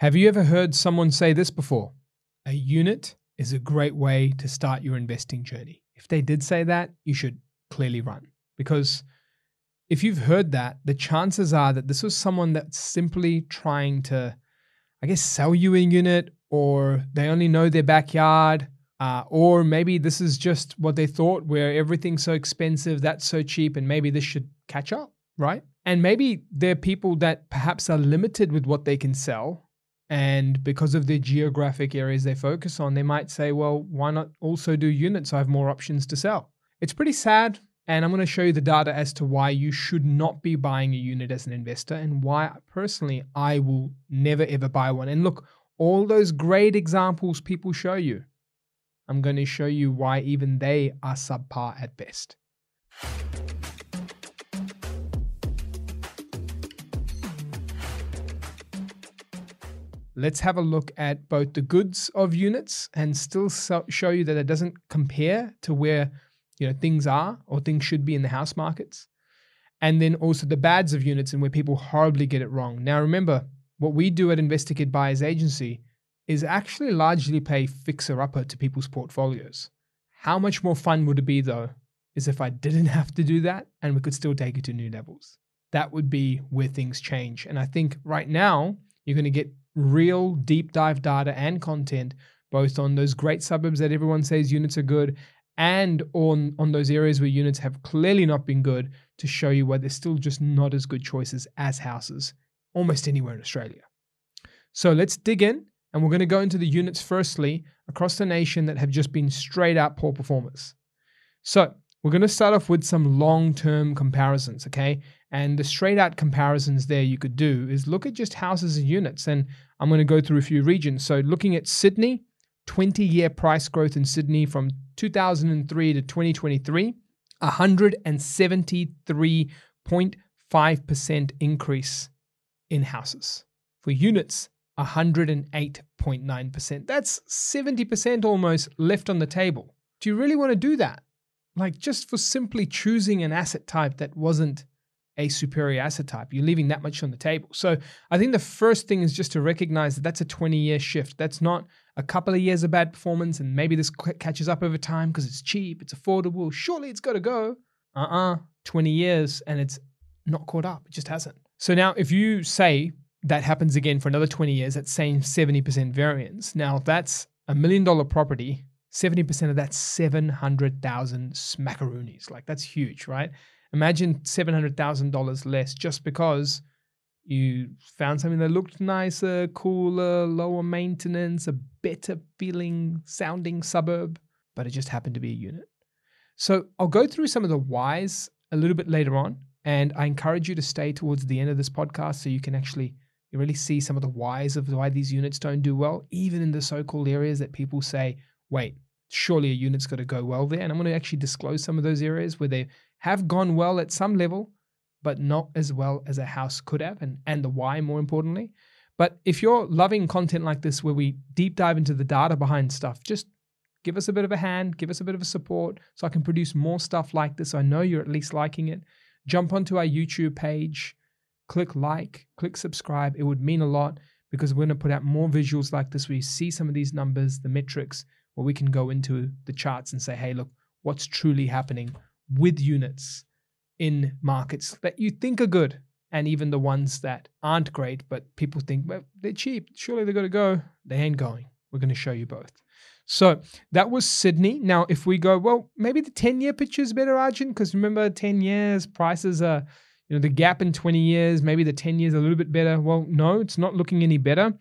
Have you ever heard someone say this before? A unit is a great way to start your investing journey. If they did say that, you should clearly run because if you've heard that, the chances are that this was someone that's simply trying to, I guess, sell you a unit or they only know their backyard. Uh, or maybe this is just what they thought, where everything's so expensive, that's so cheap, and maybe this should catch up, right? And maybe they're people that perhaps are limited with what they can sell. And because of the geographic areas they focus on, they might say, well, why not also do units? I have more options to sell. It's pretty sad. And I'm going to show you the data as to why you should not be buying a unit as an investor and why personally I will never ever buy one. And look, all those great examples people show you, I'm going to show you why even they are subpar at best. Let's have a look at both the goods of units and still show you that it doesn't compare to where you know things are or things should be in the house markets. And then also the bads of units and where people horribly get it wrong. Now remember what we do at InvestorKit buyers agency is actually largely pay fixer upper to people's portfolios. How much more fun would it be though is if i didn't have to do that and we could still take it to new levels? That would be where things change. And i think right now you're going to get real deep dive data and content both on those great suburbs that everyone says units are good and on on those areas where units have clearly not been good to show you why they're still just not as good choices as houses almost anywhere in Australia. So let's dig in and we're going to go into the units firstly across the nation that have just been straight out poor performers. So we're going to start off with some long term comparisons, okay? And the straight out comparisons there you could do is look at just houses and units. And I'm going to go through a few regions. So looking at Sydney, 20 year price growth in Sydney from 2003 to 2023, 173.5% increase in houses. For units, 108.9%. That's 70% almost left on the table. Do you really want to do that? Like just for simply choosing an asset type that wasn't a superior asset type. You're leaving that much on the table. So I think the first thing is just to recognize that that's a 20 year shift. That's not a couple of years of bad performance and maybe this catches up over time because it's cheap, it's affordable. Surely it's got to go. Uh uh-uh, uh 20 years and it's not caught up. It just hasn't. So now if you say that happens again for another 20 years, that same 70% variance, now that's a million dollar property. 70% of that 700,000 smackaroonies. Like that's huge, right? Imagine $700,000 less just because you found something that looked nicer, cooler, lower maintenance, a better feeling sounding suburb, but it just happened to be a unit. So I'll go through some of the whys a little bit later on. And I encourage you to stay towards the end of this podcast so you can actually you really see some of the whys of why these units don't do well, even in the so called areas that people say, wait, surely a unit's got to go well there. And I'm going to actually disclose some of those areas where they have gone well at some level, but not as well as a house could have, and, and the why, more importantly. But if you're loving content like this, where we deep dive into the data behind stuff, just give us a bit of a hand, give us a bit of a support so I can produce more stuff like this. I know you're at least liking it. Jump onto our YouTube page, click like, click subscribe. It would mean a lot because we're going to put out more visuals like this where you see some of these numbers, the metrics, where we can go into the charts and say, hey, look, what's truly happening with units in markets that you think are good and even the ones that aren't great, but people think, well, they're cheap. Surely they're going to go. They ain't going. We're going to show you both. So that was Sydney. Now, if we go, well, maybe the 10 year picture is better, Arjun, because remember, 10 years, prices are, you know, the gap in 20 years, maybe the 10 years a little bit better. Well, no, it's not looking any better.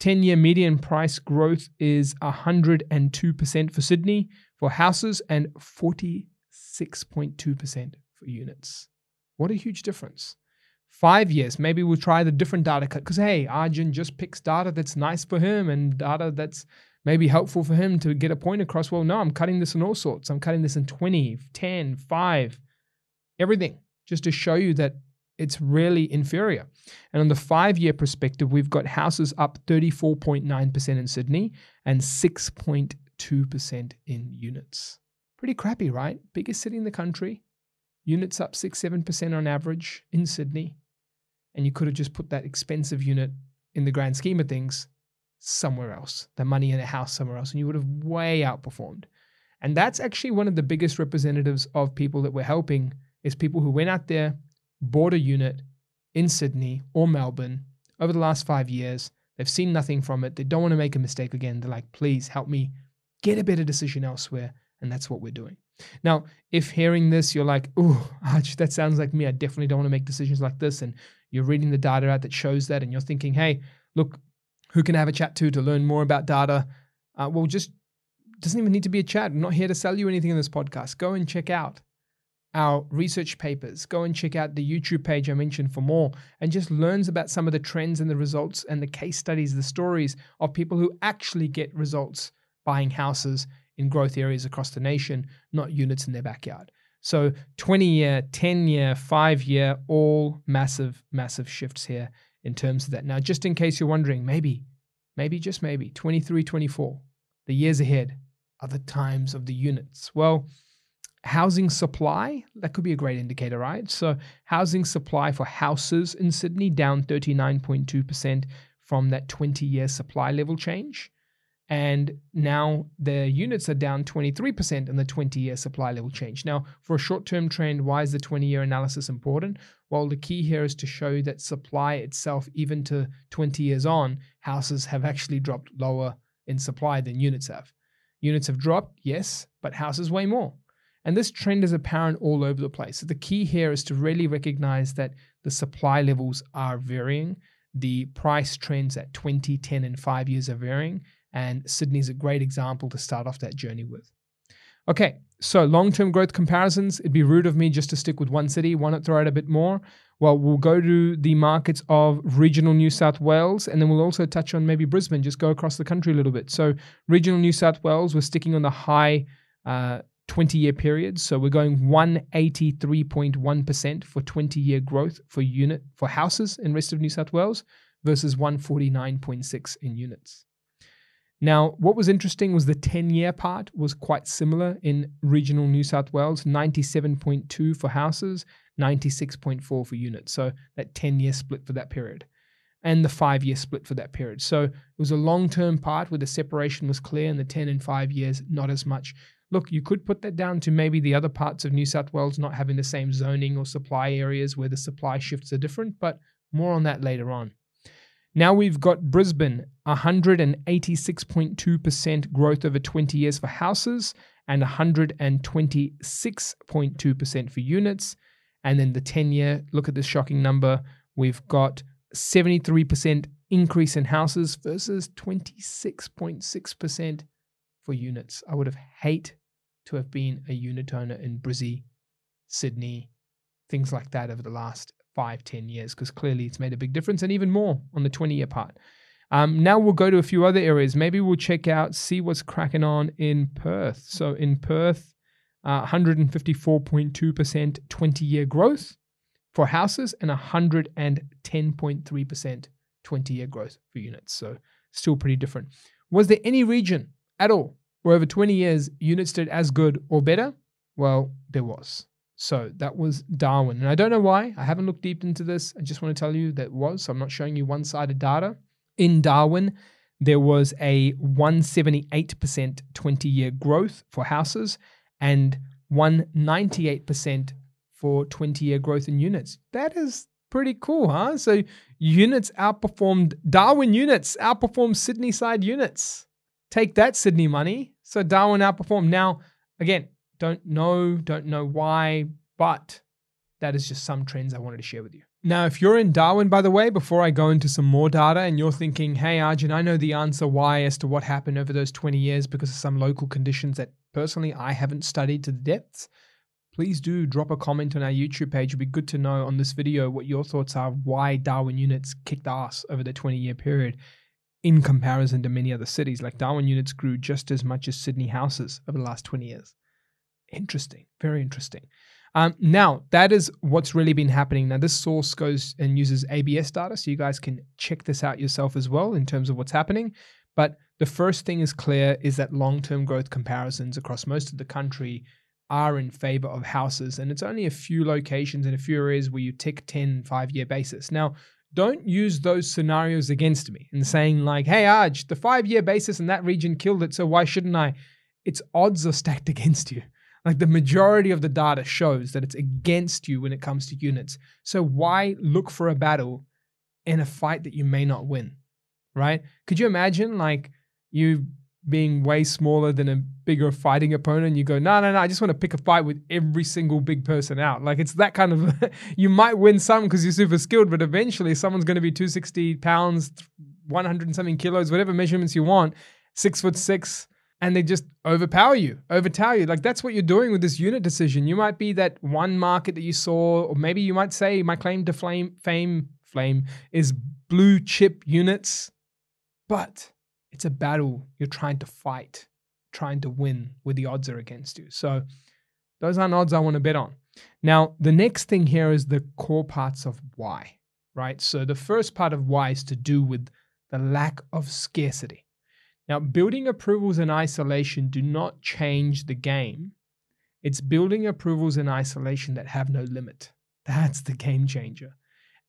10 year median price growth is 102% for Sydney for houses and 46.2% for units. What a huge difference. Five years, maybe we'll try the different data cut because, hey, Arjun just picks data that's nice for him and data that's maybe helpful for him to get a point across. Well, no, I'm cutting this in all sorts. I'm cutting this in 20, 10, 5, everything, just to show you that it's really inferior. And on the five year perspective, we've got houses up 34.9% in Sydney and 6.2% in units. Pretty crappy, right? Biggest city in the country, units up 6 7% on average in Sydney. And you could have just put that expensive unit in the grand scheme of things somewhere else, the money in a house somewhere else, and you would have way outperformed. And that's actually one of the biggest representatives of people that we're helping is people who went out there, bought a unit in Sydney or Melbourne over the last five years. They've seen nothing from it. They don't want to make a mistake again. They're like, please help me get a better decision elsewhere. And that's what we're doing. Now, if hearing this, you're like, oh, that sounds like me. I definitely don't want to make decisions like this. And you're reading the data out that shows that, and you're thinking, hey, look, who can I have a chat to to learn more about data? Uh, well, just doesn't even need to be a chat. I'm not here to sell you anything in this podcast. Go and check out our research papers. Go and check out the YouTube page I mentioned for more and just learns about some of the trends and the results and the case studies, the stories of people who actually get results buying houses in growth areas across the nation, not units in their backyard. So 20 year, 10 year, 5 year, all massive, massive shifts here in terms of that. Now, just in case you're wondering, maybe, maybe, just maybe, 23, 24, the years ahead are the times of the units. Well, housing supply, that could be a great indicator, right? So, housing supply for houses in Sydney down 39.2% from that 20 year supply level change. And now the units are down 23% in the 20 year supply level change. Now, for a short term trend, why is the 20 year analysis important? Well, the key here is to show that supply itself, even to 20 years on, houses have actually dropped lower in supply than units have. Units have dropped, yes, but houses way more. And this trend is apparent all over the place. So the key here is to really recognize that the supply levels are varying. The price trends at 20, 10, and 5 years are varying. And Sydney is a great example to start off that journey with. Okay, so long term growth comparisons. It'd be rude of me just to stick with one city. Why not throw out a bit more? Well, we'll go to the markets of regional New South Wales, and then we'll also touch on maybe Brisbane, just go across the country a little bit. So, regional New South Wales, we're sticking on the high uh, 20 year periods. So, we're going 183.1% for 20 year growth for unit for houses in rest of New South Wales versus 149.6 in units. Now, what was interesting was the 10 year part was quite similar in regional New South Wales 97.2 for houses, 96.4 for units. So that 10 year split for that period, and the five year split for that period. So it was a long term part where the separation was clear, and the 10 and five years, not as much. Look, you could put that down to maybe the other parts of New South Wales not having the same zoning or supply areas where the supply shifts are different, but more on that later on. Now we've got Brisbane, 186.2% growth over 20 years for houses and 126.2% for units. And then the 10 year, look at this shocking number. We've got 73% increase in houses versus 26.6% for units. I would have hate to have been a unit owner in Brizzy, Sydney, things like that over the last five, ten years, because clearly it's made a big difference and even more on the 20 year part. Um, now we'll go to a few other areas. Maybe we'll check out, see what's cracking on in Perth. So in Perth, uh, 154.2% 20 year growth for houses and 110.3% 20 year growth for units. So still pretty different. Was there any region at all where over 20 years units did as good or better? Well, there was. So that was Darwin. And I don't know why. I haven't looked deep into this. I just want to tell you that was. So I'm not showing you one sided data. In Darwin, there was a 178% 20 year growth for houses and 198% for 20 year growth in units. That is pretty cool, huh? So units outperformed Darwin units, outperformed Sydney side units. Take that, Sydney money. So Darwin outperformed. Now, again, don't know, don't know why, but that is just some trends I wanted to share with you. Now, if you're in Darwin, by the way, before I go into some more data and you're thinking, hey, Arjun, I know the answer why as to what happened over those 20 years because of some local conditions that personally I haven't studied to the depths, please do drop a comment on our YouTube page. It'd be good to know on this video what your thoughts are why Darwin units kicked ass over the 20 year period in comparison to many other cities. Like Darwin units grew just as much as Sydney houses over the last 20 years. Interesting, very interesting. Um, now, that is what's really been happening. Now, this source goes and uses ABS data, so you guys can check this out yourself as well in terms of what's happening. But the first thing is clear is that long term growth comparisons across most of the country are in favor of houses. And it's only a few locations and a few areas where you tick 10, five year basis. Now, don't use those scenarios against me and saying like, "Hey, Aj, the five-year basis in that region killed it, so why shouldn't I?" Its odds are stacked against you. Like the majority of the data shows that it's against you when it comes to units. So why look for a battle in a fight that you may not win? Right? Could you imagine like you being way smaller than a bigger fighting opponent, you go, no, no, no, I just want to pick a fight with every single big person out. Like it's that kind of, you might win some because you're super skilled, but eventually someone's going to be 260 pounds, 100 and something kilos, whatever measurements you want, six foot six, and they just overpower you, overtower you. Like that's what you're doing with this unit decision. You might be that one market that you saw, or maybe you might say, my claim to flame, fame, flame is blue chip units, but it's a battle you're trying to fight, trying to win where the odds are against you. So those aren't odds I want to bet on. Now, the next thing here is the core parts of why, right? So the first part of why is to do with the lack of scarcity. Now, building approvals in isolation do not change the game. It's building approvals in isolation that have no limit. That's the game changer.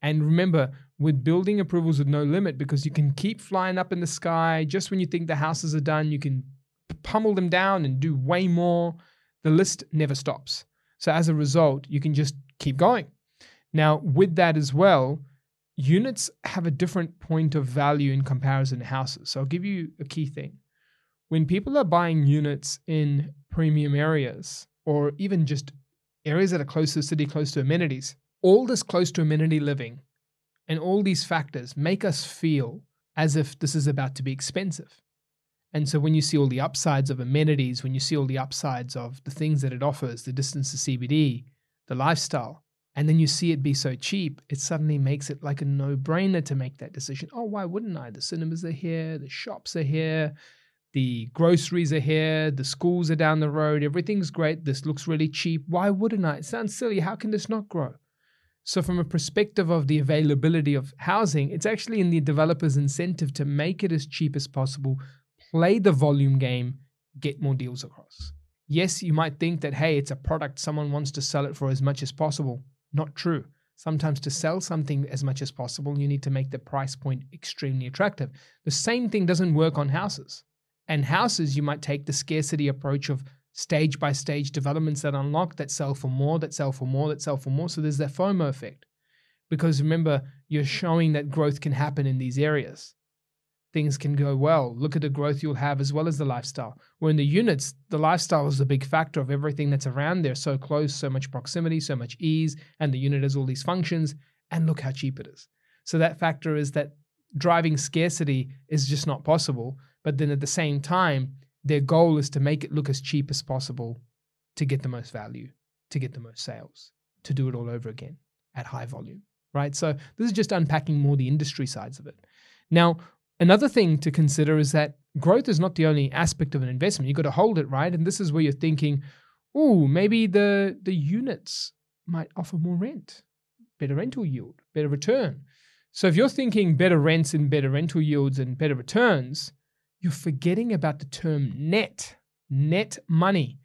And remember, with building approvals with no limit, because you can keep flying up in the sky, just when you think the houses are done, you can pummel them down and do way more. The list never stops. So as a result, you can just keep going. Now, with that as well, units have a different point of value in comparison to houses. So I'll give you a key thing. When people are buying units in premium areas, or even just areas that are close to the city, close to amenities, all this close to amenity living and all these factors make us feel as if this is about to be expensive. And so when you see all the upsides of amenities, when you see all the upsides of the things that it offers, the distance to CBD, the lifestyle, and then you see it be so cheap, it suddenly makes it like a no brainer to make that decision. Oh, why wouldn't I? The cinemas are here, the shops are here, the groceries are here, the schools are down the road, everything's great. This looks really cheap. Why wouldn't I? It sounds silly. How can this not grow? So, from a perspective of the availability of housing, it's actually in the developer's incentive to make it as cheap as possible, play the volume game, get more deals across. Yes, you might think that, hey, it's a product, someone wants to sell it for as much as possible. Not true. Sometimes to sell something as much as possible, you need to make the price point extremely attractive. The same thing doesn't work on houses. And houses, you might take the scarcity approach of stage by stage developments that unlock that sell for more, that sell for more, that sell for more. So there's that FOMO effect. Because remember, you're showing that growth can happen in these areas. Things can go well. Look at the growth you'll have as well as the lifestyle. Where in the units, the lifestyle is a big factor of everything that's around there. So close, so much proximity, so much ease, and the unit has all these functions. And look how cheap it is. So that factor is that driving scarcity is just not possible. But then at the same time, their goal is to make it look as cheap as possible to get the most value, to get the most sales, to do it all over again at high volume, right? So this is just unpacking more the industry sides of it. Now, another thing to consider is that growth is not the only aspect of an investment. You've got to hold it, right? And this is where you're thinking, oh, maybe the the units might offer more rent, better rental yield, better return. So if you're thinking better rents and better rental yields and better returns, you're forgetting about the term net, net money.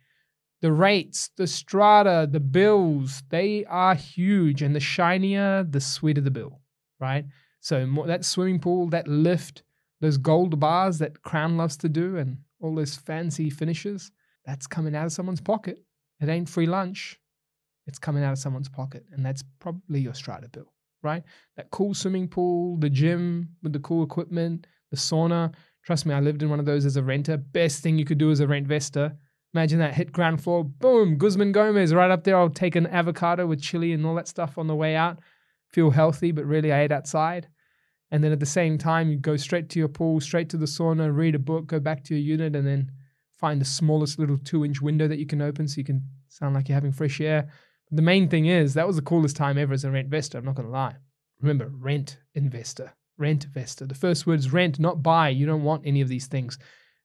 The rates, the strata, the bills, they are huge. And the shinier, the sweeter the bill, right? So more, that swimming pool, that lift, those gold bars that Crown loves to do, and all those fancy finishes, that's coming out of someone's pocket. It ain't free lunch. It's coming out of someone's pocket. And that's probably your strata bill, right? That cool swimming pool, the gym with the cool equipment, the sauna, Trust me, I lived in one of those as a renter. Best thing you could do as a rentvestor. Imagine that hit ground floor, boom, Guzman Gomez right up there. I'll take an avocado with chili and all that stuff on the way out. Feel healthy, but really I ate outside. And then at the same time, you go straight to your pool, straight to the sauna, read a book, go back to your unit, and then find the smallest little two inch window that you can open so you can sound like you're having fresh air. But the main thing is, that was the coolest time ever as a rent investor. I'm not going to lie. Remember, rent investor rent investor. The first word is rent, not buy. You don't want any of these things.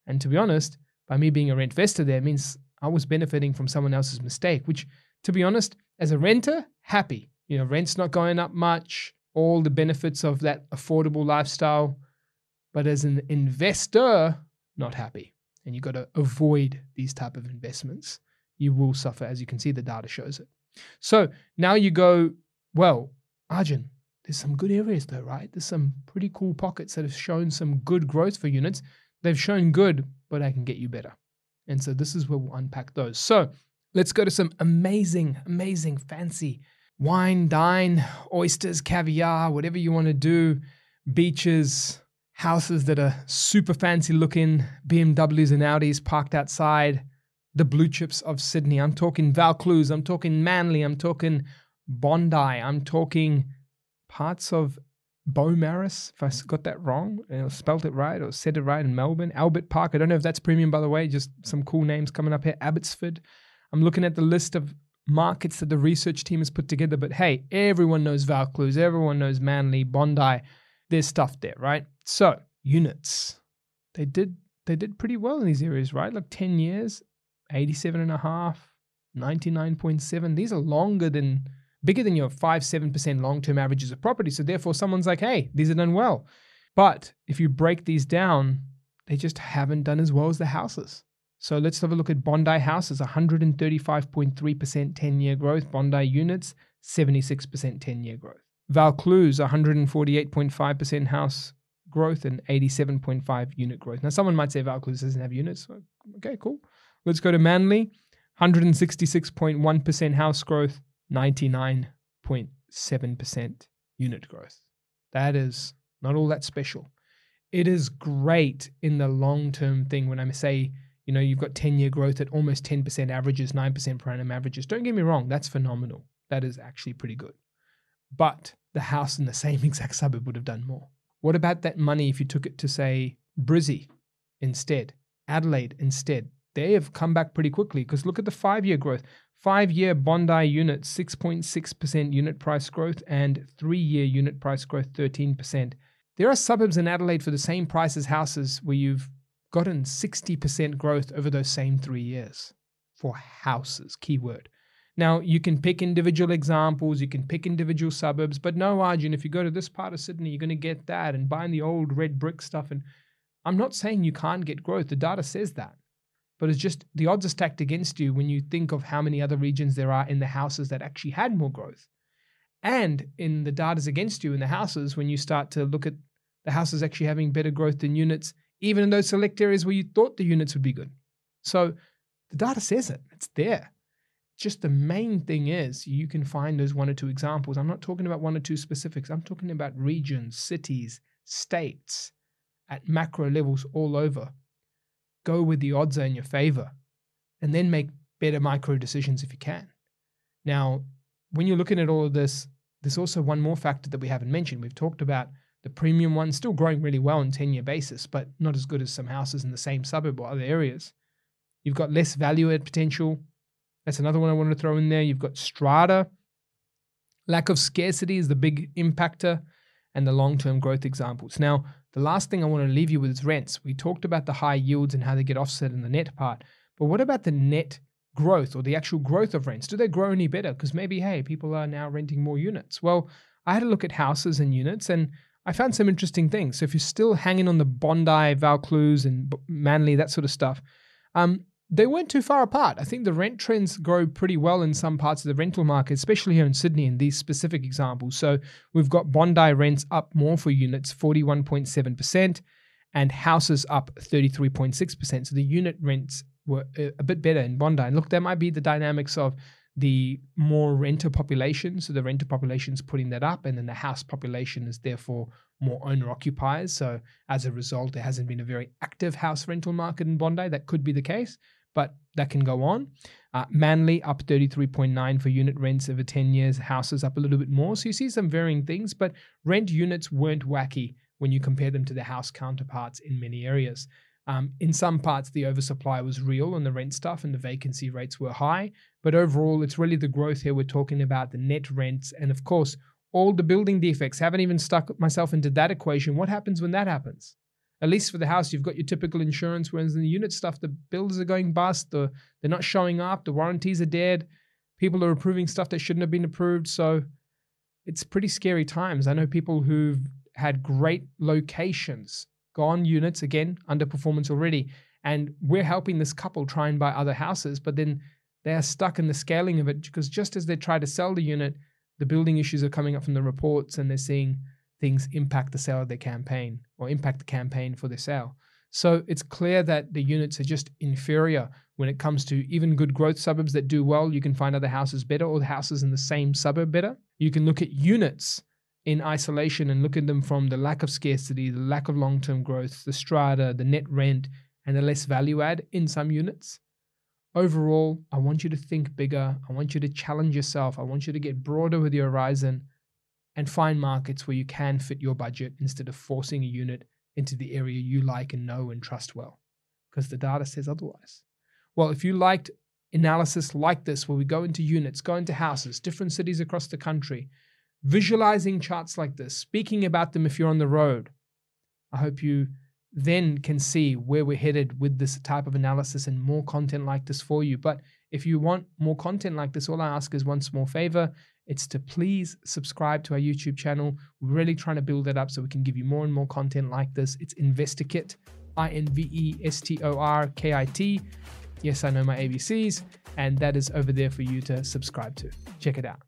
And to be honest, by me being a rent investor there means I was benefiting from someone else's mistake, which to be honest, as a renter, happy. You know, rent's not going up much, all the benefits of that affordable lifestyle. But as an investor, not happy. And you've got to avoid these type of investments. You will suffer, as you can see, the data shows it. So now you go, well, Arjun, There's some good areas though, right? There's some pretty cool pockets that have shown some good growth for units. They've shown good, but I can get you better. And so this is where we'll unpack those. So let's go to some amazing, amazing, fancy wine, dine, oysters, caviar, whatever you want to do, beaches, houses that are super fancy looking, BMWs and Audis parked outside, the blue chips of Sydney. I'm talking Vaucluse, I'm talking Manly, I'm talking Bondi, I'm talking parts of Beaumaris, if I got that wrong, or spelt it right, or said it right in Melbourne. Albert Park, I don't know if that's premium, by the way, just some cool names coming up here. Abbotsford. I'm looking at the list of markets that the research team has put together, but hey, everyone knows Vaucluse, everyone knows Manly, Bondi. There's stuff there, right? So, units. They did they did pretty well in these areas, right? Like 10 years, 87 and a half, 99.7. These are longer than bigger than your 5 7% long-term averages of property. So therefore someone's like, "Hey, these are done well." But if you break these down, they just haven't done as well as the houses. So let's have a look at Bondi houses 135.3% 10 year growth, Bondi units 76% 10 year growth. Vaucluse 148.5% house growth and 87.5 unit growth. Now someone might say Vaucluse doesn't have units. Okay, cool. Let's go to Manly 166.1% house growth, 99.7% unit growth. That is not all that special. It is great in the long term thing when I say you know, you've got 10 year growth at almost 10% averages, 9% per annum averages. Don't get me wrong, that's phenomenal. That is actually pretty good. But the house in the same exact suburb would have done more. What about that money if you took it to, say, Brizzy instead, Adelaide instead? They have come back pretty quickly because look at the five year growth. Five year Bondi unit, 6.6% unit price growth, and three year unit price growth, 13%. There are suburbs in Adelaide for the same price as houses where you've gotten 60% growth over those same three years for houses, keyword. Now, you can pick individual examples, you can pick individual suburbs, but no, Arjun, if you go to this part of Sydney, you're going to get that and buying the old red brick stuff. And I'm not saying you can't get growth, the data says that. But it's just the odds are stacked against you when you think of how many other regions there are in the houses that actually had more growth. And in the data's against you in the houses when you start to look at the houses actually having better growth than units even in those select areas where you thought the units would be good. So the data says it, it's there. Just the main thing is you can find those one or two examples. I'm not talking about one or two specifics, I'm talking about regions, cities, states at macro levels all over. Go with the odds are in your favor and then make better micro decisions if you can. Now, when you're looking at all of this, there's also one more factor that we haven't mentioned. We've talked about the premium one's still growing really well on 10 year basis, but not as good as some houses in the same suburb or other areas. You've got less value add potential. That's another one I wanted to throw in there. You've got strata. Lack of scarcity is the big impactor and the long term growth examples. Now, the last thing I want to leave you with is rents. We talked about the high yields and how they get offset in the net part, but what about the net growth or the actual growth of rents? Do they grow any better? Because maybe, hey, people are now renting more units. Well, I had a look at houses and units, and I found some interesting things. So if you're still hanging on the Bondi, Vaucluse, and Manly, that sort of stuff, um, they weren't too far apart. I think the rent trends grow pretty well in some parts of the rental market, especially here in Sydney in these specific examples. So we've got Bondi rents up more for units, 41.7%, and houses up 33.6%. So the unit rents were a bit better in Bondi. And look, there might be the dynamics of the more renter population. So the renter population is putting that up, and then the house population is therefore more owner occupiers. So as a result, there hasn't been a very active house rental market in Bondi. That could be the case, but that can go on. Uh, Manly up 33.9 for unit rents over 10 years, houses up a little bit more. So you see some varying things, but rent units weren't wacky when you compare them to the house counterparts in many areas. Um, in some parts, the oversupply was real on the rent stuff and the vacancy rates were high. But overall, it's really the growth here we're talking about, the net rents. And of course, all the building defects. Haven't even stuck myself into that equation. What happens when that happens? At least for the house, you've got your typical insurance, whereas in the unit stuff, the builders are going bust, the, they're not showing up, the warranties are dead, people are approving stuff that shouldn't have been approved. So it's pretty scary times. I know people who've had great locations gone units again, underperformance already. And we're helping this couple try and buy other houses, but then they are stuck in the scaling of it because just as they try to sell the unit, the building issues are coming up from the reports and they're seeing things impact the sale of their campaign or impact the campaign for their sale. So it's clear that the units are just inferior when it comes to even good growth suburbs that do well. You can find other houses better or houses in the same suburb better. You can look at units in isolation and look at them from the lack of scarcity, the lack of long term growth, the strata, the net rent, and the less value add in some units. Overall, I want you to think bigger. I want you to challenge yourself. I want you to get broader with your horizon and find markets where you can fit your budget instead of forcing a unit into the area you like and know and trust well, because the data says otherwise. Well, if you liked analysis like this, where we go into units, go into houses, different cities across the country, visualizing charts like this, speaking about them if you're on the road, I hope you then can see where we're headed with this type of analysis and more content like this for you. But if you want more content like this, all I ask is one small favor. It's to please subscribe to our YouTube channel. We're really trying to build it up so we can give you more and more content like this. It's Investorkit, I N V E S T O R K I T. Yes, I know my ABCs, and that is over there for you to subscribe to. Check it out.